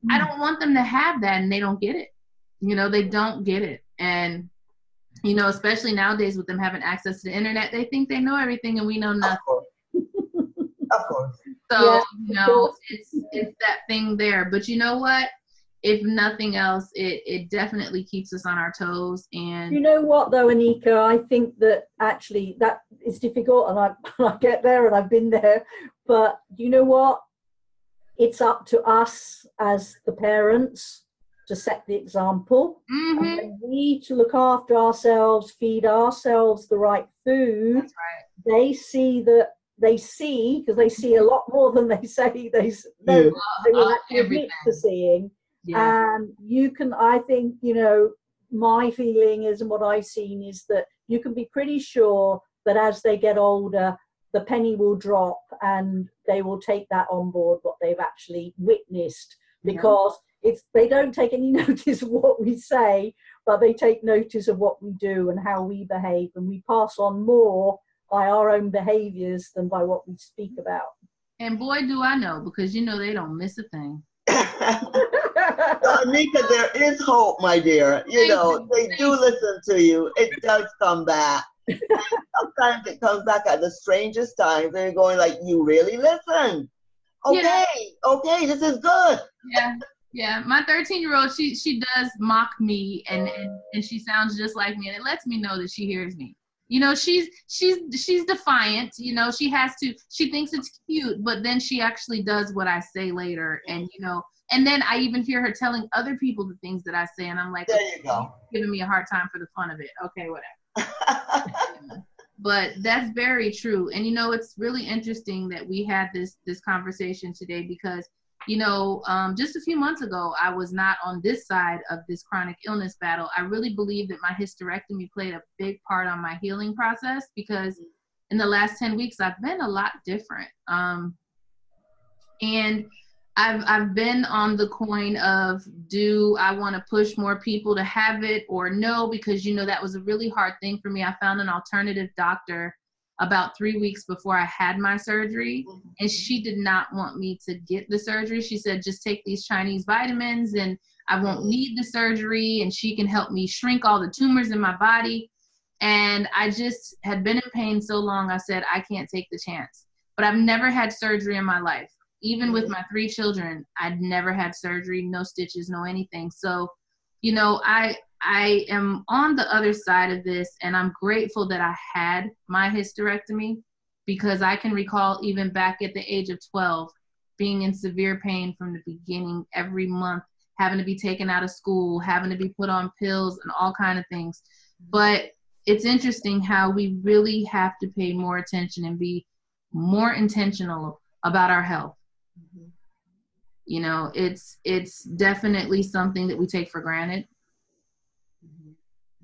I mm. don't want them to have that and they don't get it. You know they don't get it. And you know especially nowadays with them having access to the internet they think they know everything and we know nothing. Of course. of course. so Yeah, you know it's it's that thing there. But you know what if nothing else it it definitely keeps us on our toes and You know what, though, Anika? I think that actually that is difficult, and I, I get there, and I've been there. But you know what? It's up to us as the parents to set the example. Mhm. And when we to look after ourselves, feed ourselves the right food. that's right They see that they see because they see a lot more than they say they s- no, Yeah. they will Uh, actually admit to seeing yeah. And you can i think you know my feeling is and what i've seen is that you can be pretty sure that as they get older the penny will drop and they will take that on board what they've actually witnessed. Yeah. because it's they don't take any notice of what we say but they take notice of what we do and how we behave and we pass on more by our own behaviors than by what we speak about. And boy do i know because you know they don't miss a thing Anika, there is hope, my dear. You know, they do listen to you. It does come back. Sometimes it comes back at the strangest times. They're going like, "You really listen? Okay, Yeah. okay, this is good." yeah yeah my 13 year old she she does mock me and, and and she sounds just like me and it lets me know that she hears me you know she's she's she's defiant you know she has to she thinks it's cute but then she actually does what i say later and you know and then i even hear her telling other people the things that i say and i'm like There you go. giving me a hard time for the fun of it. Okay whatever. But that's very true. And you know it's really interesting that we had this this conversation today because you know um, just a few months ago i was not on this side of this chronic illness battle. I really believe that my hysterectomy played a big part on my healing process because in the last 10 weeks i've been a lot different. Um, and I've I've been on the coin of do I want to push more people to have it or no because you know that was a really hard thing for me. I found an alternative doctor about 3 weeks before I had my surgery and mm-hmm. she did not want me to get the surgery. She said just take these Chinese vitamins and I won't mm-hmm. need the surgery and she can help me shrink all the tumors in my body. And I just had been in pain so long I said I can't take the chance. But I've never had surgery in my life even with mm-hmm. my three children i'd never had surgery no stitches no anything. So you know i i am on the other side of this and i'm grateful that i had my hysterectomy because i can recall even back at the age of 12 being in severe pain from the beginning every month having to be taken out of school having to be put on pills and all kind of things. Mm-hmm. But it's interesting how we really have to pay more attention and be more intentional about our health Mm-hmm. You know, it's it's definitely something that we take for granted.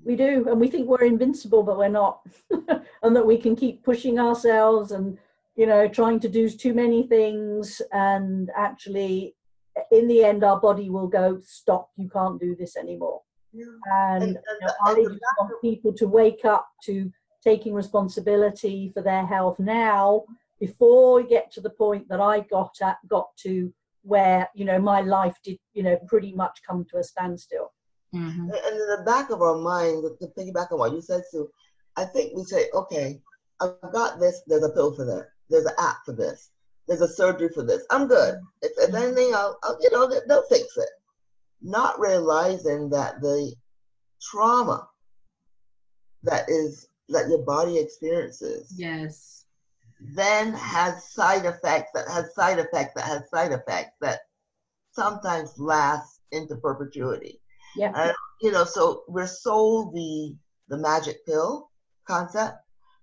We do, and we think we're invincible, but we're not, and that we can keep pushing ourselves and you know trying to do too many things, and actually, in the end, our body will go, "Stop! You can't do this anymore." Yeah. And, and, and you know, I just want people to wake up to taking responsibility for their health now before we get to the point that I got at got to where you know my life did you know pretty much come to a standstill. Mm-hmm. And in the back of our mind, to piggyback on what you said, Sue, I think we say, okay, I've got this. There's a pill for that. There's an app for this. There's a surgery for this. I'm good. If, if anything, I'll, I'll you know they'll fix it. Not realizing that the trauma that is that your body experiences. Yes then has side effects that has side effects that has side effects that sometimes last into perpetuity. Yeah. Uh, you know, so we're sold the the magic pill concept.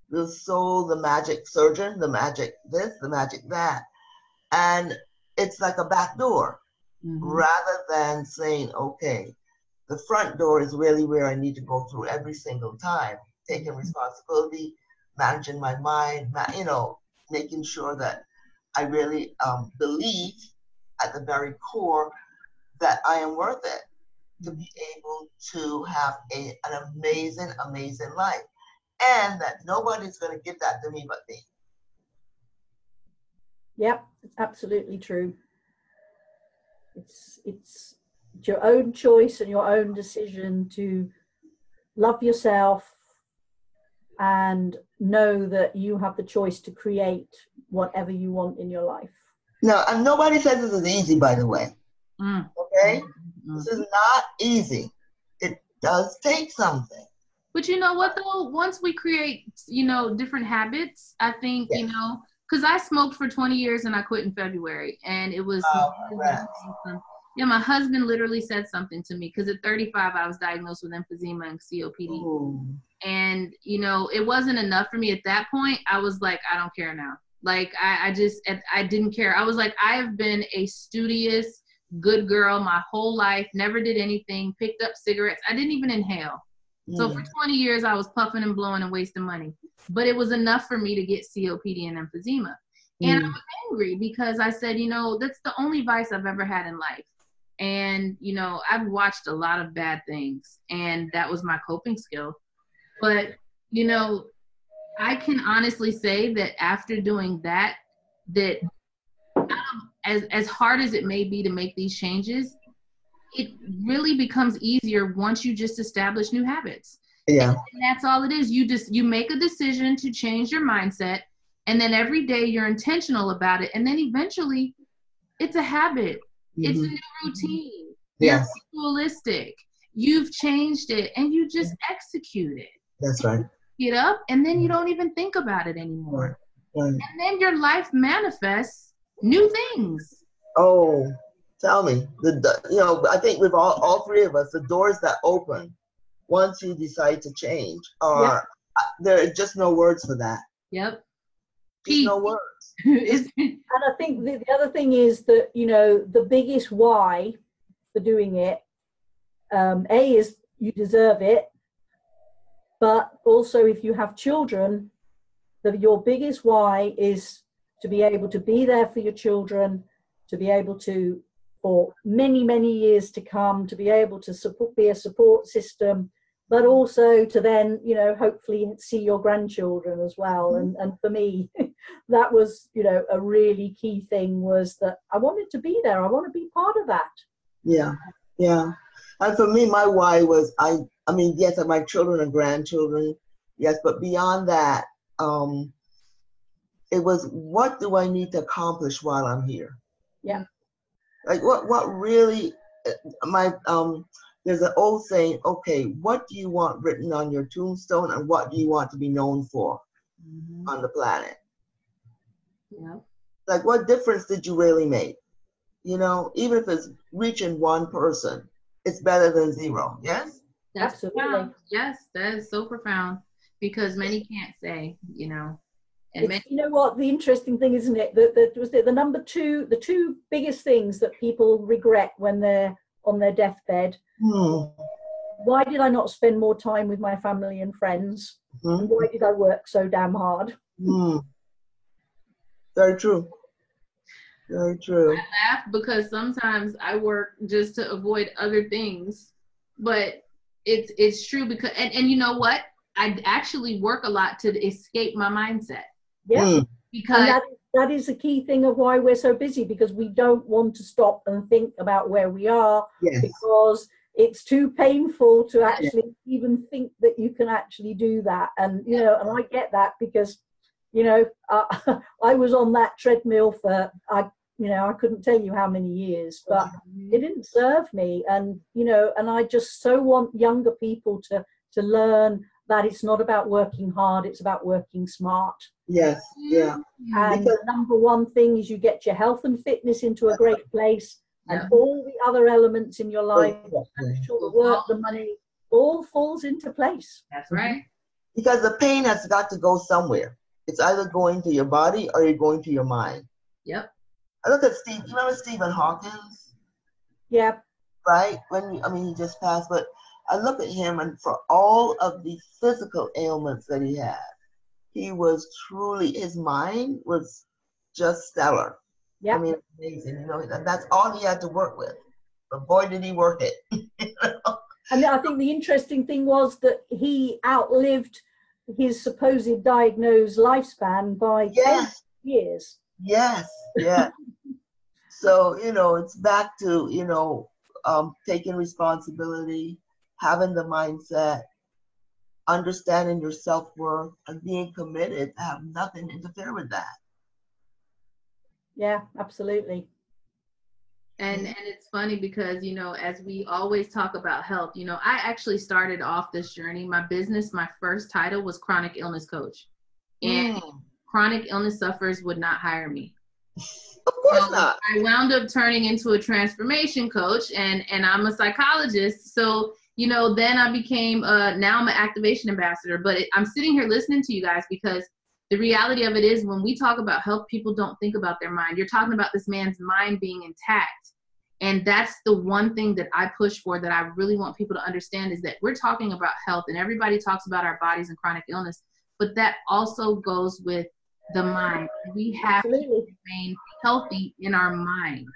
We're sold the magic surgeon, the magic this, the magic that, and it's like a back door, mm-hmm. rather than saying, okay, the front door is really where I need to go through every single time, taking responsibility, managing my mind, you know, making sure that I really um, believe at the very core that I am worth it to be able to have a, an amazing, amazing life. And that nobody's going to give that to me but me. Yep, it's absolutely true. It's, it's your own choice and your own decision to love yourself and know that you have the choice to create whatever you want in your life. No, and nobody says this is easy, by the way. Mm. Okay? Mm. This is not easy. It does take something. But you know what, though? Once we create, you know, different habits, I think, yes. you know, because I smoked for 20 years and I quit in February. And it was. Oh, yeah, my husband literally said something to me because at 35 I was diagnosed with emphysema and COPD. Ooh. And you know, it wasn't enough for me at that point. I was like, I don't care now. Like I, I just I didn't care. I was like, I have been a studious, good girl my whole life, never did anything, picked up cigarettes. I didn't even inhale. Mm. So for 20 years I was puffing and blowing and wasting money. But it was enough for me to get COPD and emphysema. And I mm. was angry because I said, you know, that's the only vice I've ever had in life and, you know, I've watched a lot of bad things, and that was my coping skill. But, you know, I can honestly say that after doing that, that um, as, as hard as it may be to make these changes, it really becomes easier once you just establish new habits. Yeah. And, and that's all it is. You just you make a decision to change your mindset and then every day you're intentional about it and then eventually it's a habit Mm-hmm. It's a new routine. Yes. You're realistic. You've changed it and you just execute it. That's right. Get up and then you don't even think about it anymore. Right. And then your life manifests new things. Oh, tell me. The, the you know, I think with all, all three of us, the doors that open once you decide to change are yep. Uh, there are just no words for that. Yep. Just no words. and I think the, the other thing is that, you know, the biggest why for doing it, um, A, is you deserve it. But also, if you have children, the, your biggest why is to be able to be there for your children to be able to, for many, many years to come, to be able to support, be a support system, but also to then, you know, hopefully see your grandchildren as well. And, and for me, that was, you know, a really key thing was that I wanted to be there. I want to be part of that. Yeah, yeah. And for me, my why was I. I mean, yes, my children and grandchildren, yes, but beyond that, um, it was what do I need to accomplish while I'm here? Yeah. Like what? What really? uh, My um. There's an old saying. Okay, what do you want written on your tombstone, and what do you want to be known for Mhm. on the planet? Yeah. Like, what difference did you really make? You know, even if it's reaching one person, it's better than zero. Yes. That's Absolutely. profound. Yes, that is so profound because many can't say, you know, and many, you know what the interesting thing isn't it that that was the, the number two the two biggest things that people regret when they're on their deathbed Hmm. why did i not spend more time with my family and friends Hmm. and why did i work so damn hard Hmm. Very true. Very true. I laugh because sometimes I work just to avoid other things, but it's it's true because and, and you know what? I actually work a lot to escape my mindset yeah and because that, is a key thing of why we're so busy because we don't want to stop and think about where we are Yes. because it's too painful to actually even think that you can actually do that. And you know and i get that because you know uh, i was on that treadmill for i you know i couldn't tell you how many years but it didn't serve me. And you know and i just so want younger people to to learn that it's not about working hard it's about working smart Yes. Yeah. and Because- the number one thing is you get your health and fitness into a great place and Yeah. all the other elements in your life Exactly. I'm sure the work, the money, all falls into place. That's right. Because the pain has got to go somewhere. It's either going to your body or you're going to your mind. Yep. I look at Steve. You remember Stephen Hawkins? Yeah, right? When I mean, he just passed, but I look at him, and for all of the physical ailments that he had, he was truly his mind was just stellar. yeah. I mean, amazing. You know, that's all he had to work with. But boy, did he work it. And I think the interesting thing was that he outlived his supposed diagnosed lifespan by 10 yes, years. yes, yes. so you know, it's back to you know um, taking responsibility, having the mindset, understanding your self worth, and being committed to have nothing interfere with that. Yeah, absolutely. And and it's funny because you know, as we always talk about health, you know, I actually started off this journey. My business, my first title was chronic illness coach, and Mm, chronic illness sufferers would not hire me. of course So not. I wound up turning into a transformation coach, and and I'm a psychologist. So you know, then I became uh now I'm an activation ambassador. But it, I'm sitting here listening to you guys because the reality of it is when we talk about health, people don't think about their mind. You're talking about this man's mind being intact. And that's the one thing that I push for that I really want people to understand is that we're talking about health and everybody talks about our bodies and chronic illness, but that also goes with the mind. We have to remain healthy in our minds,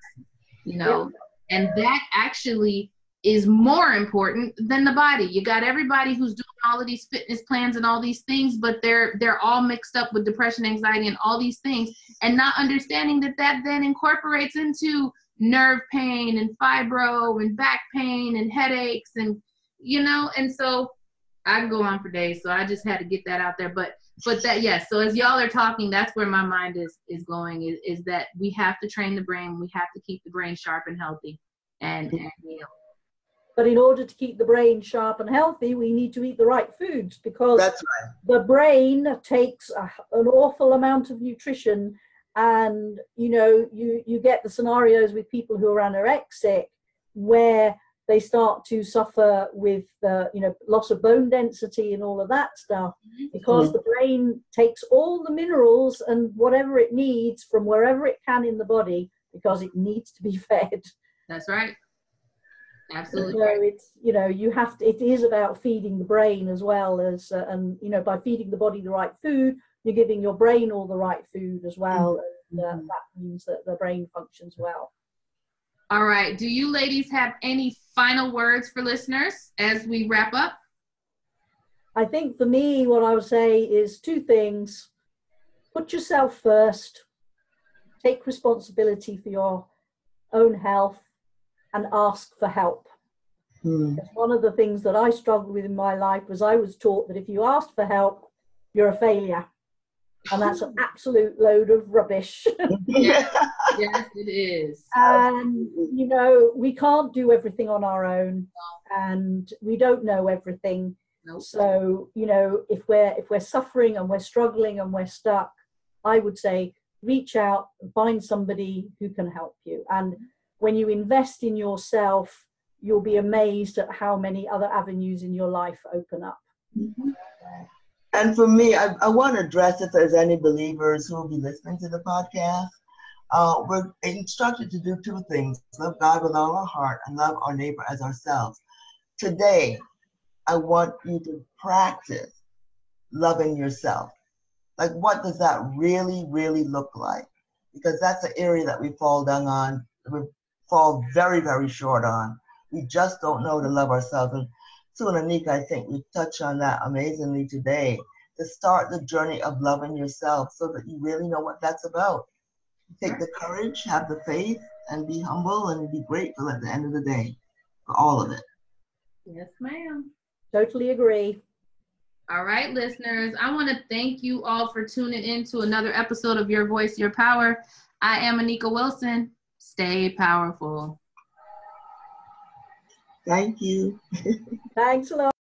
you know, and that actually is more important than the body. You got everybody who's doing all of these fitness plans and all these things, but they're they're all mixed up with depression, anxiety, and all these things, and not understanding that that then incorporates into nerve pain and fibro and back pain and headaches and you know, and so I can go on for days. So I just had to get that out there, but but that yes so as y'all are talking that's where my mind is is going is, is that we have to train the brain we have to keep the brain sharp and healthy and, and heal But in order to keep the brain sharp and healthy, we need to eat the right foods because That's right. the brain takes a, an awful amount of nutrition and you know you you get the scenarios with people who are anorexic where they start to suffer with the you know loss of bone density and all of that stuff mm-hmm. because mm-hmm. the brain takes all the minerals and whatever it needs from wherever it can in the body because it needs to be fed. That's right absolutely so it's you know you have to it is about feeding the brain as well as uh, and you know by feeding the body the right food you're giving your brain all the right food as well uh, that means that the brain functions well. All right. Do you ladies have any final words for listeners as we wrap up? I think for me, what I would say is two things put yourself first, take responsibility for your own health, and ask for help. Hmm. One of the things that I struggled with in my life was I was taught that if you ask for help, you're a failure. And that's an absolute load of rubbish. yes, it is. and, you know, we can't do everything on our own and we don't know everything. Nope. So, you know, if we're if we're suffering and we're struggling and we're stuck, I would say reach out and find somebody who can help you. And when you invest in yourself, you'll be amazed at how many other avenues in your life open up. Mhm. And for me, I, I want to address if there's any believers who will be listening to the podcast. Uh, we're instructed to do two things love God with all our heart and love our neighbor as ourselves. Today, I want you to practice loving yourself. Like, what does that really, really look like? Because that's the area that we fall down on, we fall very, very short on. We just don't know to love ourselves. And Sue and Anika, I think we touched on that amazingly today. To start the journey of loving yourself so that you really know what that's about. Take the courage, have the faith, and be humble and be grateful at the end of the day for all of it. Yes, ma'am. Totally agree. All right, listeners, I want to thank you all for tuning in to another episode of Your Voice, Your Power. I am Anika Wilson. Stay powerful. Thank you. Thanks a lot.